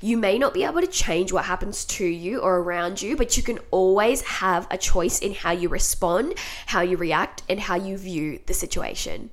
You may not be able to change what happens to you or around you, but you can always have a choice in how you respond, how you react, and how you view the situation.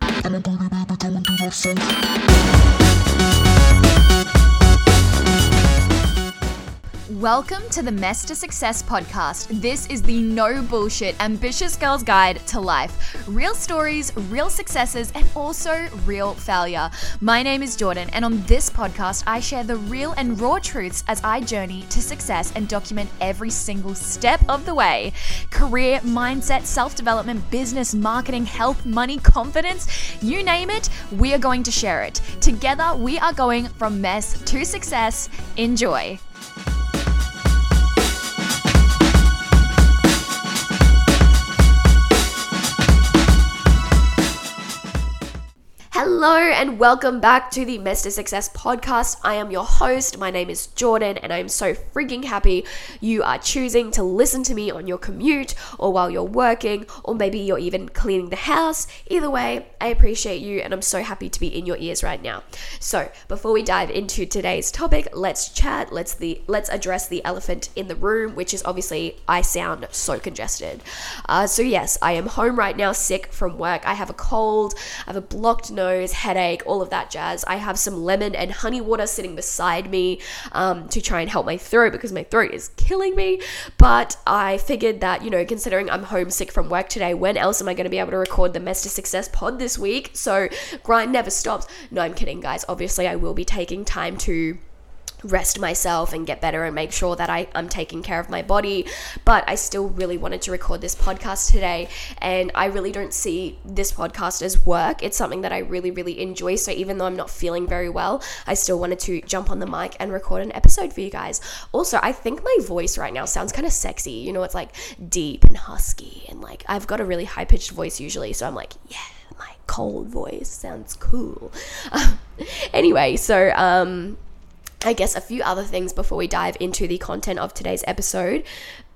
Welcome to the Mess to Success podcast. This is the no bullshit ambitious girl's guide to life. Real stories, real successes, and also real failure. My name is Jordan, and on this podcast, I share the real and raw truths as I journey to success and document every single step of the way. Career, mindset, self development, business, marketing, health, money, confidence you name it, we are going to share it. Together, we are going from mess to success. Enjoy. Hello and welcome back to the to Success podcast. I am your host. My name is Jordan, and I'm so freaking happy you are choosing to listen to me on your commute or while you're working, or maybe you're even cleaning the house. Either way, I appreciate you, and I'm so happy to be in your ears right now. So, before we dive into today's topic, let's chat. Let's the let's address the elephant in the room, which is obviously I sound so congested. Uh, so yes, I am home right now, sick from work. I have a cold. I have a blocked nose, headache, all of that jazz. I have some lemon and honey water sitting beside me um, to try and help my throat because my throat is killing me. But I figured that, you know, considering I'm homesick from work today, when else am I going to be able to record the Mess to Success pod this week? So grind never stops. No, I'm kidding, guys. Obviously, I will be taking time to rest myself and get better and make sure that I, I'm taking care of my body. But I still really wanted to record this podcast today. And I really don't see this podcast as work. It's something that I really, really enjoy. So even though I'm not feeling very well, I still wanted to jump on the mic and record an episode for you guys. Also, I think my voice right now sounds kind of sexy. You know, it's like deep and husky. And like I've got a really high pitched voice usually. So I'm like, yeah my cold voice sounds cool. anyway, so um I guess a few other things before we dive into the content of today's episode.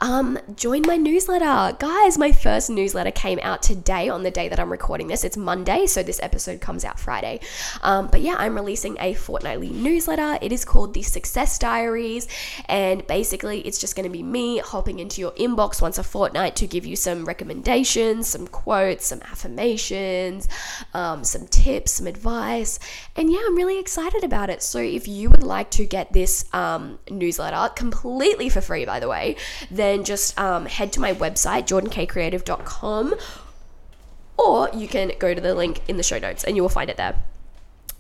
Um, join my newsletter. Guys, my first newsletter came out today on the day that I'm recording this. It's Monday, so this episode comes out Friday. Um, but yeah, I'm releasing a fortnightly newsletter. It is called the Success Diaries, and basically, it's just going to be me hopping into your inbox once a fortnight to give you some recommendations, some quotes, some affirmations, um, some tips, some advice. And yeah, I'm really excited about it. So if you would like to get this um, newsletter completely for free, by the way, then just um, head to my website, jordankcreative.com, or you can go to the link in the show notes and you will find it there.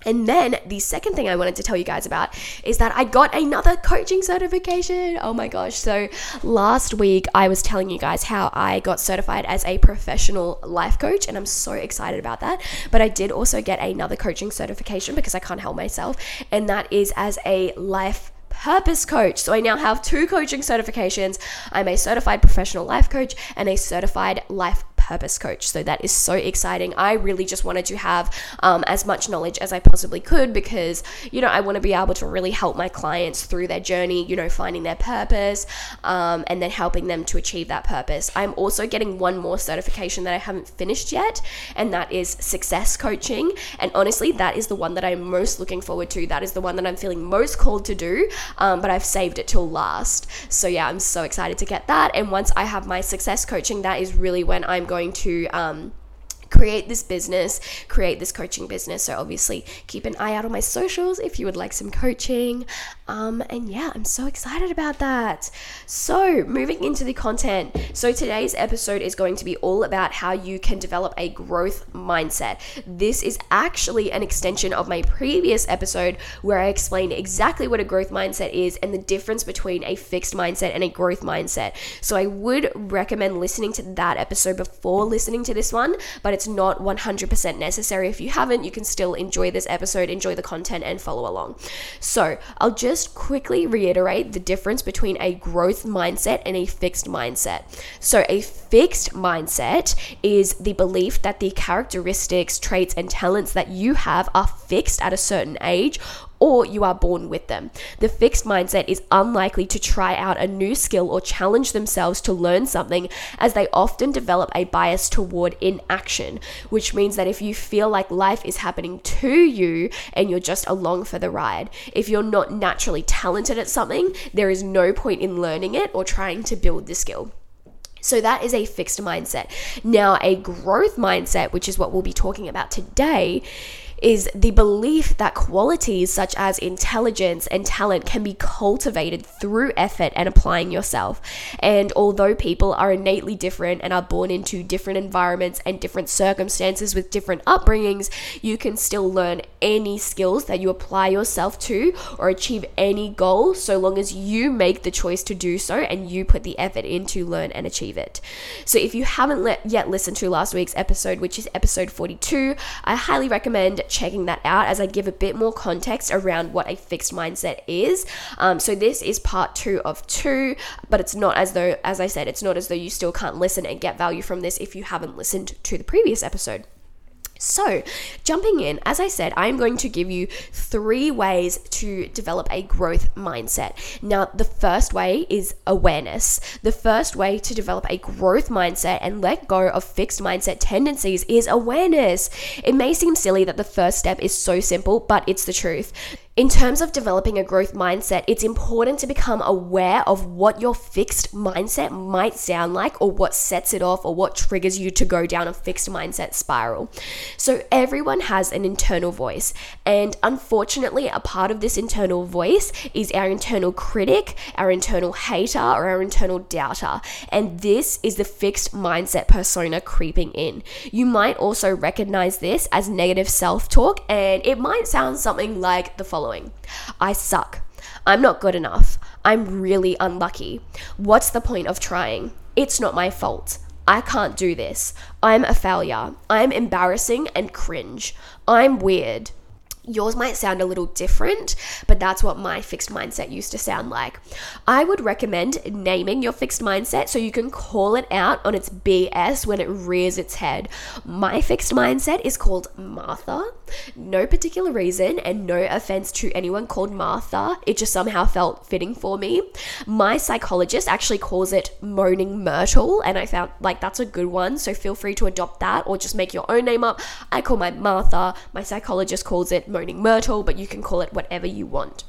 And then the second thing I wanted to tell you guys about is that I got another coaching certification. Oh my gosh. So last week I was telling you guys how I got certified as a professional life coach and I'm so excited about that. But I did also get another coaching certification because I can't help myself and that is as a life purpose coach. So I now have two coaching certifications. I'm a certified professional life coach and a certified life purpose coach. So that is so exciting. I really just wanted to have um, as much knowledge as I possibly could because, you know, I want to be able to really help my clients through their journey, you know, finding their purpose um, and then helping them to achieve that purpose. I'm also getting one more certification that I haven't finished yet, and that is success coaching. And honestly, that is the one that I'm most looking forward to. That is the one that I'm feeling most called to do, um, but I've saved it till last. So yeah, I'm so excited to get that. And once I have my success coaching, that is really when I'm going going to um, create this business, create this coaching business. So, obviously, keep an eye out on my socials if you would like some coaching. Um, and yeah, I'm so excited about that. So, moving into the content. So, today's episode is going to be all about how you can develop a growth mindset. This is actually an extension of my previous episode where I explained exactly what a growth mindset is and the difference between a fixed mindset and a growth mindset. So, I would recommend listening to that episode before listening to this one, but it's not 100% necessary. If you haven't, you can still enjoy this episode, enjoy the content, and follow along. So, I'll just quickly reiterate the difference between a growth mindset and a fixed mindset. So, a fixed mindset is the belief that the characteristics, traits, and talents that you have are fixed at a certain age or you are born with them. The fixed mindset is unlikely to try out a new skill or challenge themselves to learn something, as they often develop a bias toward inaction, which means that if you feel like life is happening to you and you're just along for the ride, if you're not naturally talented at something, there is no point in learning it or trying to build the skill. So that is a fixed mindset. Now, a growth mindset, which is what we'll be talking about today, is the belief that qualities such as intelligence and talent can be cultivated through effort and applying yourself. And although people are innately different and are born into different environments and different circumstances with different upbringings, you can still learn any skills that you apply yourself to or achieve any goal so long as you make the choice to do so and you put the effort in to learn and achieve it. So if you haven't le- yet listened to last week's episode, which is episode 42, I highly recommend checking that out as I give a bit more context around what a fixed mindset is. Um, so this is part two of two, but it's not as though, as I said, it's not as though you still can't listen and get value from this if you haven't listened to the previous episode. So, jumping in, as I said, I'm going to give you three ways to develop a growth mindset. Now, the first way is awareness. The first way to develop a growth mindset and let go of fixed mindset tendencies is awareness. It may seem silly that the first step is so simple, but it's the truth. In terms of developing a growth mindset, it's important to become aware of what your fixed mindset might sound like, or what sets it off, or what triggers you to go down a fixed mindset spiral. So, everyone has an internal voice, and unfortunately, a part of this internal voice is our internal critic, our internal hater, or our internal doubter. And this is the fixed mindset persona creeping in. You might also recognize this as negative self talk, and it might sound something like the following following I suck. I'm not good enough. I'm really unlucky. What's the point of trying? It's not my fault. I can't do this. I'm a failure. I'm embarrassing and cringe. I'm weird. Yours might sound a little different, but that's what my fixed mindset used to sound like. I would recommend naming your fixed mindset so you can call it out on its BS when it rears its head. My fixed mindset is called Martha. No particular reason, and no offense to anyone called Martha. It just somehow felt fitting for me. My psychologist actually calls it Moaning Myrtle, and I found like that's a good one. So feel free to adopt that or just make your own name up. I call my Martha. My psychologist calls it myrtle, but you can call it whatever you want.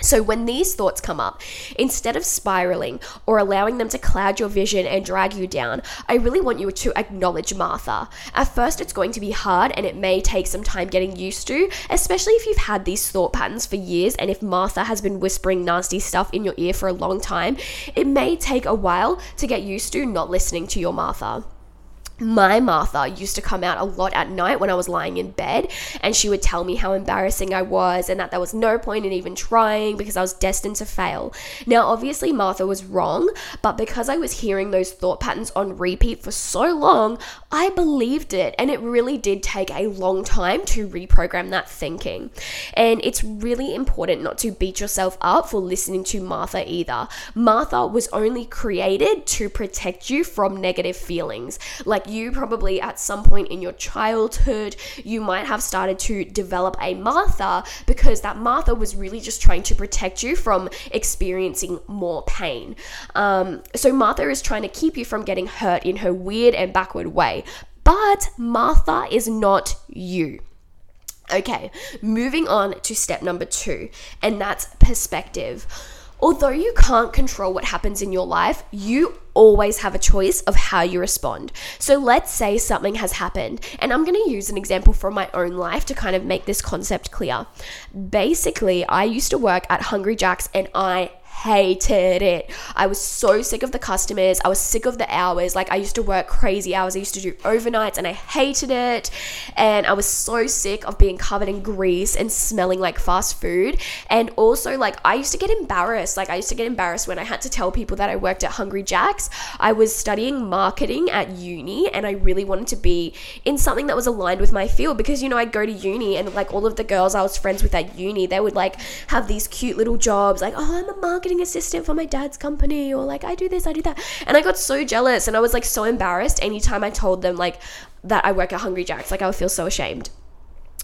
So, when these thoughts come up, instead of spiraling or allowing them to cloud your vision and drag you down, I really want you to acknowledge Martha. At first, it's going to be hard and it may take some time getting used to, especially if you've had these thought patterns for years and if Martha has been whispering nasty stuff in your ear for a long time. It may take a while to get used to not listening to your Martha my Martha used to come out a lot at night when I was lying in bed, and she would tell me how embarrassing I was and that there was no point in even trying because I was destined to fail. Now, obviously, Martha was wrong, but because I was hearing those thought patterns on repeat for so long, I believed it, and it really did take a long time to reprogram that thinking. And it's really important not to beat yourself up for listening to Martha either. Martha was only created to protect you from negative feelings. Like, you probably at some point in your childhood, you might have started to develop a Martha because that Martha was really just trying to protect you from experiencing more pain. Um, so Martha is trying to keep you from getting hurt in her weird and backward way. But Martha is not you. Okay, moving on to step number two, and that's perspective. Although you can't control what happens in your life, you always have a choice of how you respond. So let's say something has happened, and I'm going to use an example from my own life to kind of make this concept clear. Basically, I used to work at Hungry Jack's and I hated it. I was so sick of the customers. I was sick of the hours. Like I used to work crazy hours. I used to do overnights and I hated it. And I was so sick of being covered in grease and smelling like fast food. And also like I used to get embarrassed. Like I used to get embarrassed when I had to tell people that I worked at Hungry Jack's. I was studying marketing at uni and I really wanted to be in something that was aligned with my field because you know I'd go to uni and like all of the girls I was friends with at uni, they would like have these cute little jobs like, "Oh, I'm a marketing marketing assistant for my dad's company or like I do this, I do that. And I got so jealous and I was like so embarrassed anytime I told them like that I work at Hungry Jack's. Like I would feel so ashamed.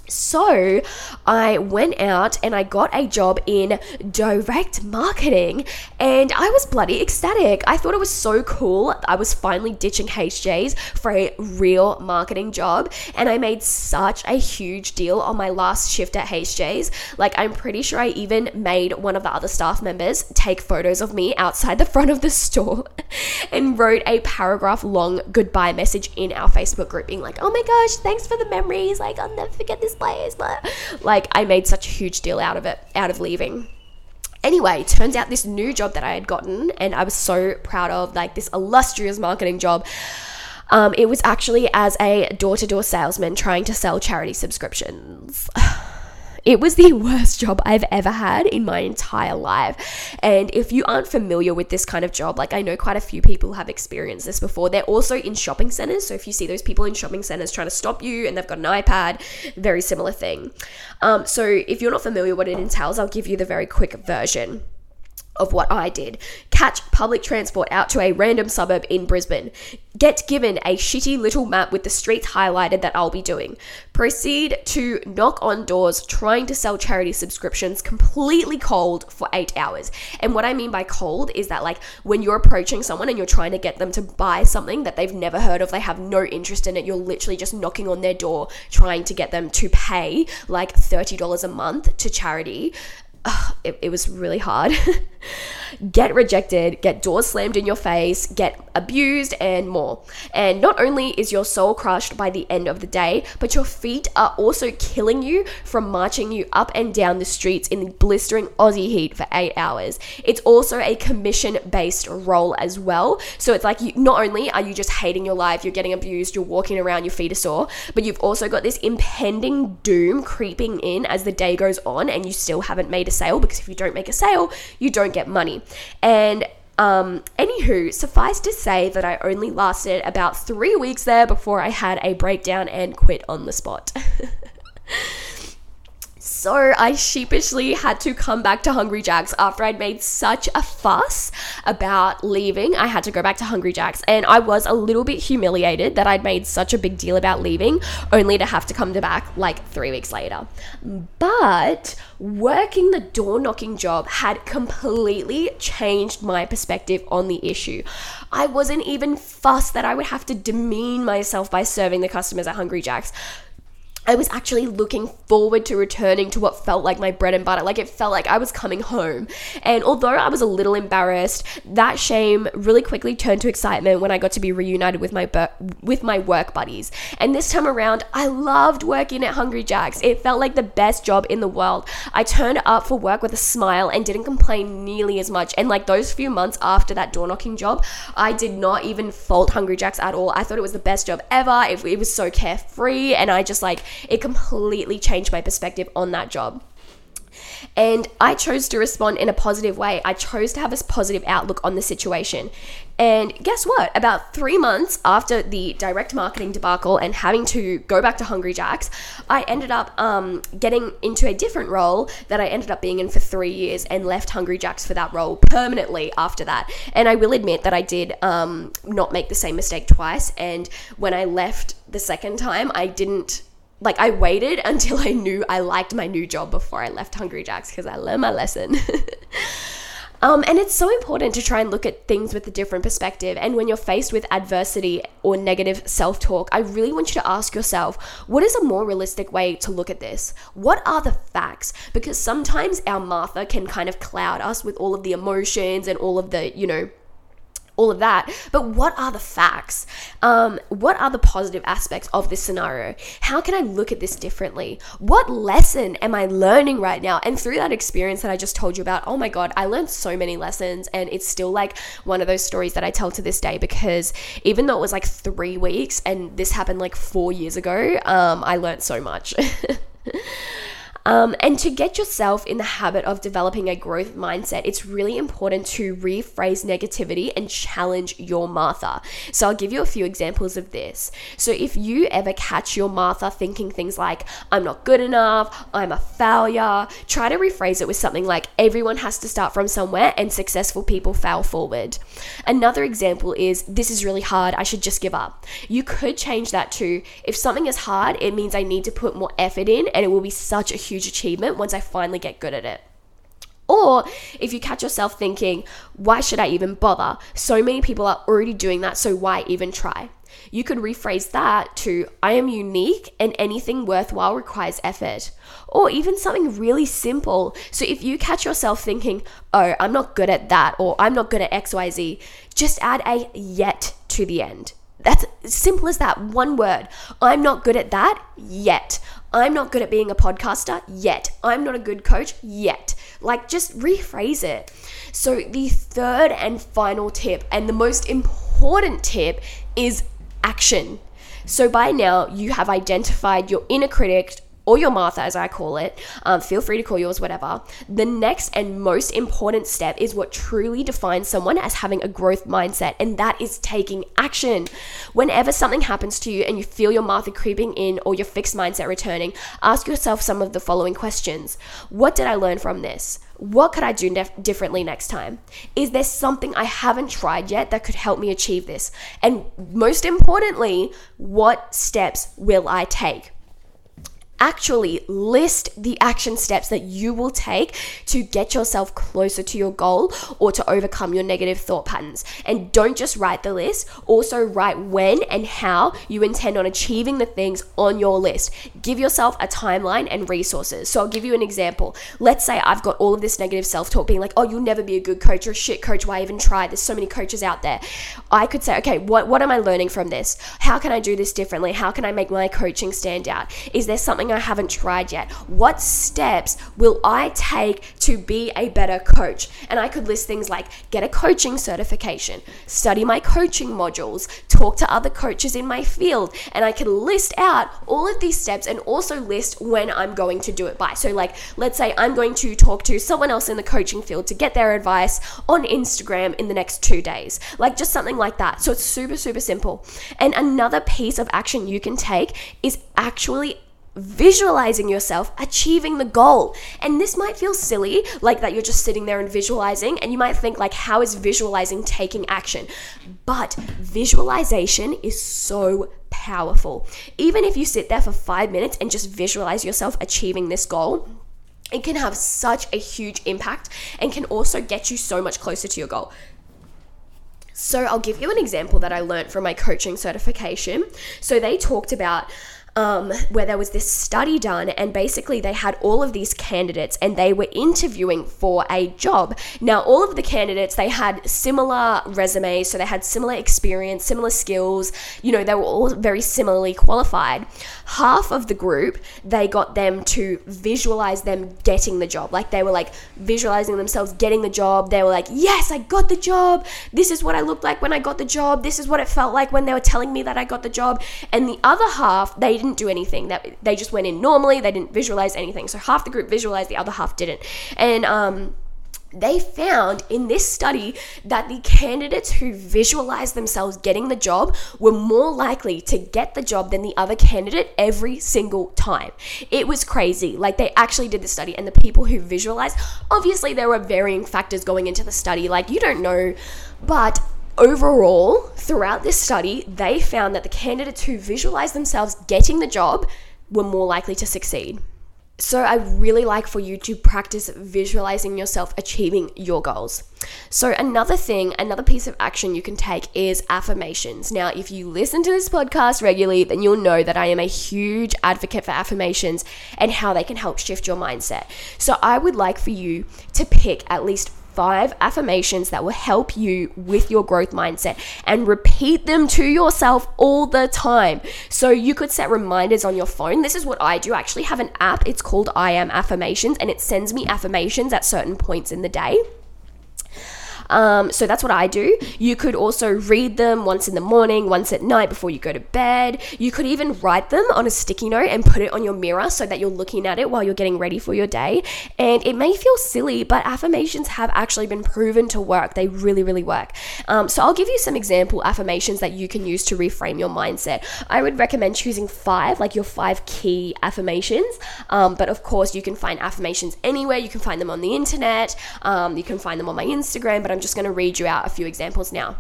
So I went out and I got a job in direct marketing and I was bloody ecstatic. I thought it was so cool. I was finally ditching HJs for a real marketing job and I made such a huge deal on my last shift at HJs. Like, I'm pretty sure I even made one of the other staff members take photos of me outside the front of the store and wrote a paragraph long goodbye message in our Facebook group being like, oh my gosh, thanks for the memories. Like, I'll never forget this place, but like I made such a huge deal out of it, out of leaving. Anyway, turns out this new job that I had gotten and I was so proud of, like this illustrious marketing job. Um, it was actually as a door to door salesman trying to sell charity subscriptions. It was the worst job I've ever had in my entire life. And if you aren't familiar with this kind of job, like I know quite a few people have experienced this before, they're also in shopping centers. So if you see those people in shopping centers trying to stop you and they've got an iPad, very similar thing. Um, so if you're not familiar what it entails, I'll give you the very quick version of what I did. Catch public transport out to a random suburb in Brisbane. Get given a shitty little map with the streets highlighted that I'll be doing. Proceed to knock on doors trying to sell charity subscriptions completely cold for eight hours. And what I mean by cold is that, like, when you're approaching someone and you're trying to get them to buy something that they've never heard of, they have no interest in it, you're literally just knocking on their door trying to get them to pay like $30 a month to charity it, it was really hard. get rejected, get doors slammed in your face, get abused, and more. And not only is your soul crushed by the end of the day, but your feet are also killing you from marching you up and down the streets in the blistering Aussie heat for eight hours. It's also a commission based role as well. So it's like you, not only are you just hating your life, you're getting abused, you're walking around, your feet are sore, but you've also got this impending doom creeping in as the day goes on and you still haven't made a sale because if you don't make a sale, you don't get money. And um, anywho, suffice to say that I only lasted about three weeks there before I had a breakdown and quit on the spot. So I sheepishly had to come back to Hungry Jack's after I'd made such a fuss about leaving. I had to go back to Hungry Jack's, and I was a little bit humiliated that I'd made such a big deal about leaving, only to have to come to back like three weeks later. But working the door knocking job had completely changed my perspective on the issue. I wasn't even fussed that I would have to demean myself by serving the customers at Hungry Jack's. I was actually looking forward to returning to what felt like my bread and butter. Like it felt like I was coming home. And although I was a little embarrassed, that shame really quickly turned to excitement when I got to be reunited with my bur- with my work buddies. And this time around, I loved working at Hungry Jack's. It felt like the best job in the world. I turned up for work with a smile and didn't complain nearly as much. And like those few months after that door knocking job, I did not even fault Hungry Jack's at all. I thought it was the best job ever. It, it was so carefree and I just like it completely changed my perspective on that job. And I chose to respond in a positive way. I chose to have a positive outlook on the situation. And guess what? About three months after the direct marketing debacle and having to go back to Hungry Jacks, I ended up um, getting into a different role that I ended up being in for three years and left Hungry Jacks for that role permanently after that. And I will admit that I did um, not make the same mistake twice. And when I left the second time, I didn't like I waited until I knew I liked my new job before I left Hungry Jacks because I learned my lesson. um, and it's so important to try and look at things with a different perspective. And when you're faced with adversity or negative self talk, I really want you to ask yourself what is a more realistic way to look at this? What are the facts? Because sometimes our Martha can kind of cloud us with all of the emotions and all of the, you know, all of that. But what are the facts? Um, what are the positive aspects of this scenario? How can I look at this differently? What lesson am I learning right now? And through that experience that I just told you about, oh my God, I learned so many lessons. And it's still like one of those stories that I tell to this day because even though it was like three weeks and this happened like four years ago, um, I learned so much. Um, and to get yourself in the habit of developing a growth mindset, it's really important to rephrase negativity and challenge your Martha. So I'll give you a few examples of this. So if you ever catch your Martha thinking things like, I'm not good enough, I'm a failure, try to rephrase it with something like, everyone has to start from somewhere and successful people fail forward. Another example is, this is really hard, I should just give up. You could change that to, if something is hard, it means I need to put more effort in and it will be such a huge achievement once I finally get good at it. Or if you catch yourself thinking, why should I even bother? So many people are already doing that, so why even try? You could rephrase that to, I am unique and anything worthwhile requires effort. Or even something really simple. So if you catch yourself thinking, oh, I'm not good at that, or I'm not good at XYZ, just add a yet to the end. That's simple as that. One word. I'm not good at that yet. I'm not good at being a podcaster yet. I'm not a good coach yet. Like, just rephrase it. So, the third and final tip, and the most important tip, is action. So, by now, you have identified your inner critic or your Martha, as I call it, um, feel free to call yours whatever. The next and most important step is what truly defines someone as having a growth mindset, and that is taking action. Whenever something happens to you and you feel your Martha creeping in or your fixed mindset returning, ask yourself some of the following questions What did I learn from this? What could I do differently next time? Is there something I haven't tried yet that could help me achieve this? And most importantly, what steps will I take? Actually list the action steps that you will take to get yourself closer to your goal or to overcome your negative thought patterns. And don't just write the list, also write when and how you intend on achieving the things on your list. Give yourself a timeline and resources. So I'll give you an example. Let's say I've got all of this negative self talk being like, oh, you'll never be a good coach or a shit coach. Why even try? There's so many coaches out there. I could say, okay, what, what am I learning from this? How can I do this differently? How can I make my coaching stand out? Is there something I haven't tried yet? What steps will I take to be a better coach? And I could list things like get a coaching certification, study my coaching modules, talk to other coaches in my field, and I can list out all of these steps and also list when I'm going to do it by. So, like, let's say I'm going to talk to someone else in the coaching field to get their advice on Instagram in the next two days, like just something like that. So, it's super, super simple. And another piece of action you can take is actually visualizing yourself achieving the goal. And this might feel silly, like that you're just sitting there and visualizing, and you might think like how is visualizing taking action? But visualization is so powerful. Even if you sit there for 5 minutes and just visualize yourself achieving this goal, it can have such a huge impact and can also get you so much closer to your goal. So, I'll give you an example that I learned from my coaching certification. So, they talked about um, where there was this study done, and basically they had all of these candidates and they were interviewing for a job. Now, all of the candidates they had similar resumes, so they had similar experience, similar skills. You know, they were all very similarly qualified. Half of the group they got them to visualize them getting the job, like they were like visualizing themselves getting the job. They were like, "Yes, I got the job. This is what I looked like when I got the job. This is what it felt like when they were telling me that I got the job." And the other half, they didn't do anything. That they just went in normally. They didn't visualize anything. So half the group visualized, the other half didn't. And um, they found in this study that the candidates who visualized themselves getting the job were more likely to get the job than the other candidate every single time. It was crazy. Like they actually did the study, and the people who visualized, obviously, there were varying factors going into the study. Like you don't know, but overall, throughout this study, they found that the candidates who visualized themselves getting the job were more likely to succeed. So, I really like for you to practice visualizing yourself achieving your goals. So, another thing, another piece of action you can take is affirmations. Now, if you listen to this podcast regularly, then you'll know that I am a huge advocate for affirmations and how they can help shift your mindset. So, I would like for you to pick at least five affirmations that will help you with your growth mindset and repeat them to yourself all the time. So you could set reminders on your phone. This is what I do. I actually have an app. It's called I Am Affirmations and it sends me affirmations at certain points in the day. Um, so that's what I do. You could also read them once in the morning, once at night before you go to bed. You could even write them on a sticky note and put it on your mirror so that you're looking at it while you're getting ready for your day. And it may feel silly, but affirmations have actually been proven to work. They really, really work. Um, so I'll give you some example affirmations that you can use to reframe your mindset. I would recommend choosing five, like your five key affirmations. Um, but of course, you can find affirmations anywhere. You can find them on the internet. Um, you can find them on my Instagram. But I'm just going to read you out a few examples now.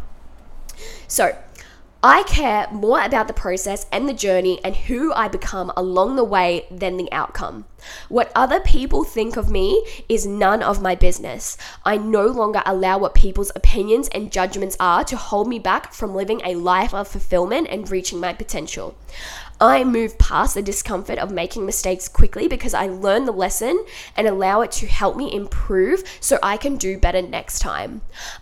So, I care more about the process and the journey and who I become along the way than the outcome. What other people think of me is none of my business. I no longer allow what people's opinions and judgments are to hold me back from living a life of fulfillment and reaching my potential. I move past the discomfort of making mistakes quickly because I learn the lesson and allow it to help me improve so I can do better next time.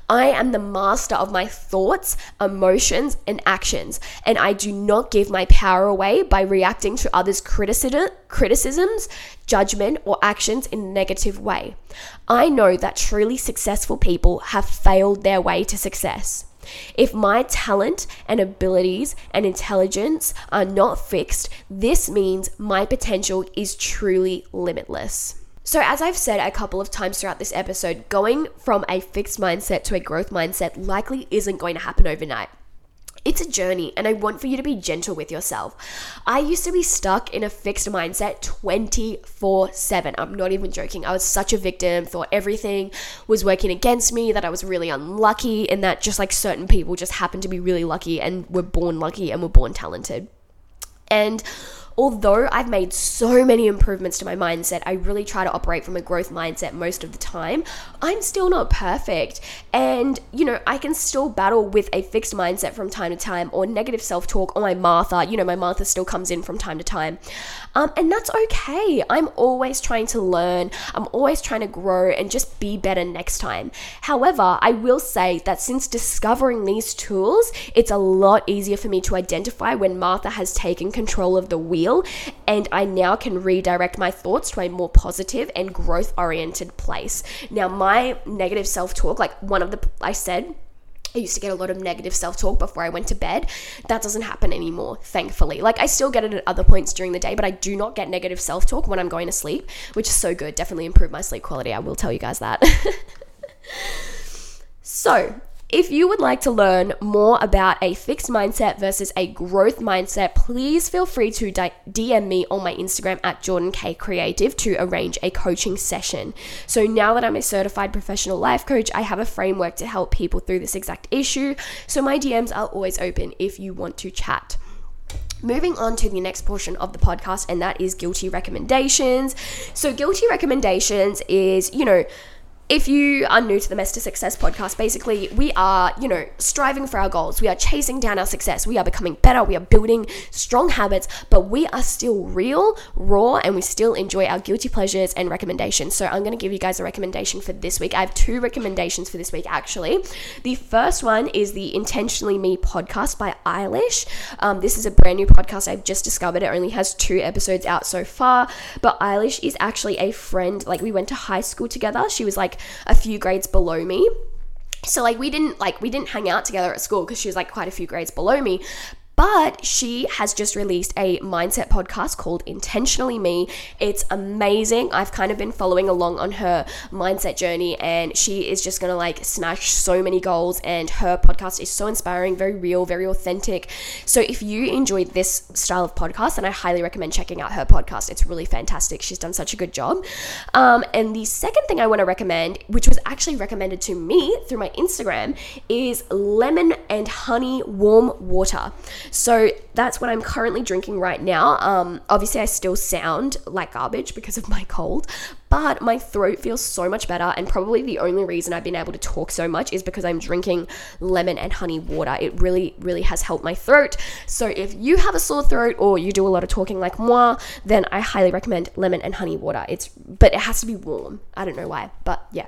I am the master of my thoughts, emotions, and actions, and I do not give my power away by reacting to others' criticism, criticisms, judgment, or actions in a negative way. I know that truly successful people have failed their way to success. If my talent and abilities and intelligence are not fixed, this means my potential is truly limitless. So, as I've said a couple of times throughout this episode, going from a fixed mindset to a growth mindset likely isn't going to happen overnight. It's a journey, and I want for you to be gentle with yourself. I used to be stuck in a fixed mindset 24 7. I'm not even joking. I was such a victim, thought everything was working against me, that I was really unlucky, and that just like certain people just happened to be really lucky and were born lucky and were born talented. And although I've made so many improvements to my mindset, I really try to operate from a growth mindset most of the time. I'm still not perfect. And, you know, I can still battle with a fixed mindset from time to time or negative self talk or my Martha. You know, my Martha still comes in from time to time. Um, and that's okay. I'm always trying to learn, I'm always trying to grow and just be better next time. However, I will say that since discovering these tools, it's a lot easier for me to identify when Martha has taken control of the wheel and I now can redirect my thoughts to a more positive and growth oriented place. Now, my negative self talk, like one of the, I said, I used to get a lot of negative self talk before I went to bed. That doesn't happen anymore, thankfully. Like, I still get it at other points during the day, but I do not get negative self talk when I'm going to sleep, which is so good. Definitely improve my sleep quality. I will tell you guys that. so, if you would like to learn more about a fixed mindset versus a growth mindset, please feel free to DM me on my Instagram at Jordan K Creative to arrange a coaching session. So now that I'm a certified professional life coach, I have a framework to help people through this exact issue. So my DMs are always open if you want to chat. Moving on to the next portion of the podcast, and that is guilty recommendations. So, guilty recommendations is, you know, if you are new to the to Success podcast, basically we are, you know, striving for our goals. We are chasing down our success. We are becoming better. We are building strong habits, but we are still real, raw, and we still enjoy our guilty pleasures and recommendations. So I'm going to give you guys a recommendation for this week. I have two recommendations for this week, actually. The first one is the Intentionally Me podcast by Eilish. Um, this is a brand new podcast I've just discovered. It only has two episodes out so far, but Eilish is actually a friend. Like we went to high school together. She was like a few grades below me. So like we didn't like we didn't hang out together at school because she was like quite a few grades below me but she has just released a mindset podcast called Intentionally Me. It's amazing. I've kind of been following along on her mindset journey, and she is just gonna like smash so many goals. And her podcast is so inspiring, very real, very authentic. So if you enjoy this style of podcast, then I highly recommend checking out her podcast. It's really fantastic. She's done such a good job. Um, and the second thing I want to recommend, which was actually recommended to me through my Instagram, is lemon and honey warm water. So that's what I'm currently drinking right now. Um, obviously, I still sound like garbage because of my cold, but my throat feels so much better. And probably the only reason I've been able to talk so much is because I'm drinking lemon and honey water. It really, really has helped my throat. So if you have a sore throat or you do a lot of talking like moi, then I highly recommend lemon and honey water. It's but it has to be warm. I don't know why, but yeah.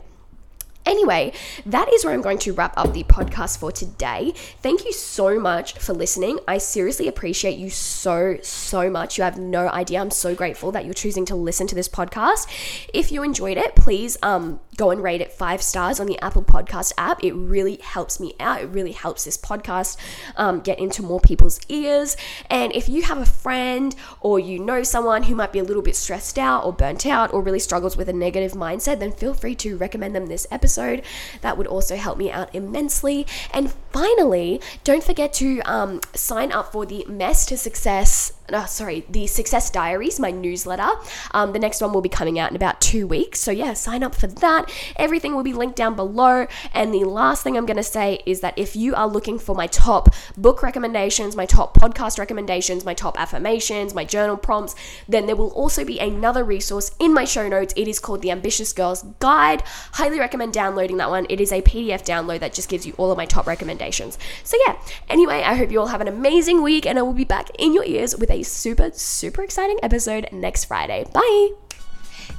Anyway, that is where I'm going to wrap up the podcast for today. Thank you so much for listening. I seriously appreciate you so, so much. You have no idea. I'm so grateful that you're choosing to listen to this podcast. If you enjoyed it, please, um, go and rate it five stars on the Apple Podcast app. It really helps me out. It really helps this podcast um, get into more people's ears. And if you have a friend or you know someone who might be a little bit stressed out or burnt out or really struggles with a negative mindset, then feel free to recommend them this episode. That would also help me out immensely. And finally, don't forget to um, sign up for the Mess to Success uh, sorry, the Success Diaries, my newsletter. Um, the next one will be coming out in about two weeks. So, yeah, sign up for that. Everything will be linked down below. And the last thing I'm going to say is that if you are looking for my top book recommendations, my top podcast recommendations, my top affirmations, my journal prompts, then there will also be another resource in my show notes. It is called The Ambitious Girls Guide. Highly recommend downloading that one. It is a PDF download that just gives you all of my top recommendations. So, yeah, anyway, I hope you all have an amazing week and I will be back in your ears with a super, super exciting episode next Friday. Bye.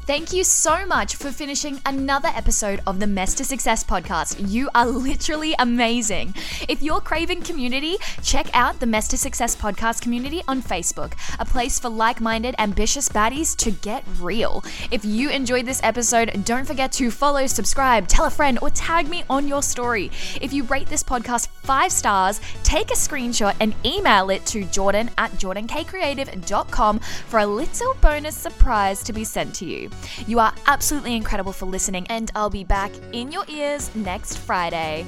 Thank you so much for finishing another episode of the Mess to Success podcast. You are literally amazing. If you're craving community, check out the Mess to Success podcast community on Facebook, a place for like minded, ambitious baddies to get real. If you enjoyed this episode, don't forget to follow, subscribe, tell a friend, or tag me on your story. If you rate this podcast five stars, take a screenshot and email it to jordan at jordankcreative.com for a little bonus surprise to be sent to you. You are absolutely incredible for listening, and I'll be back in your ears next Friday.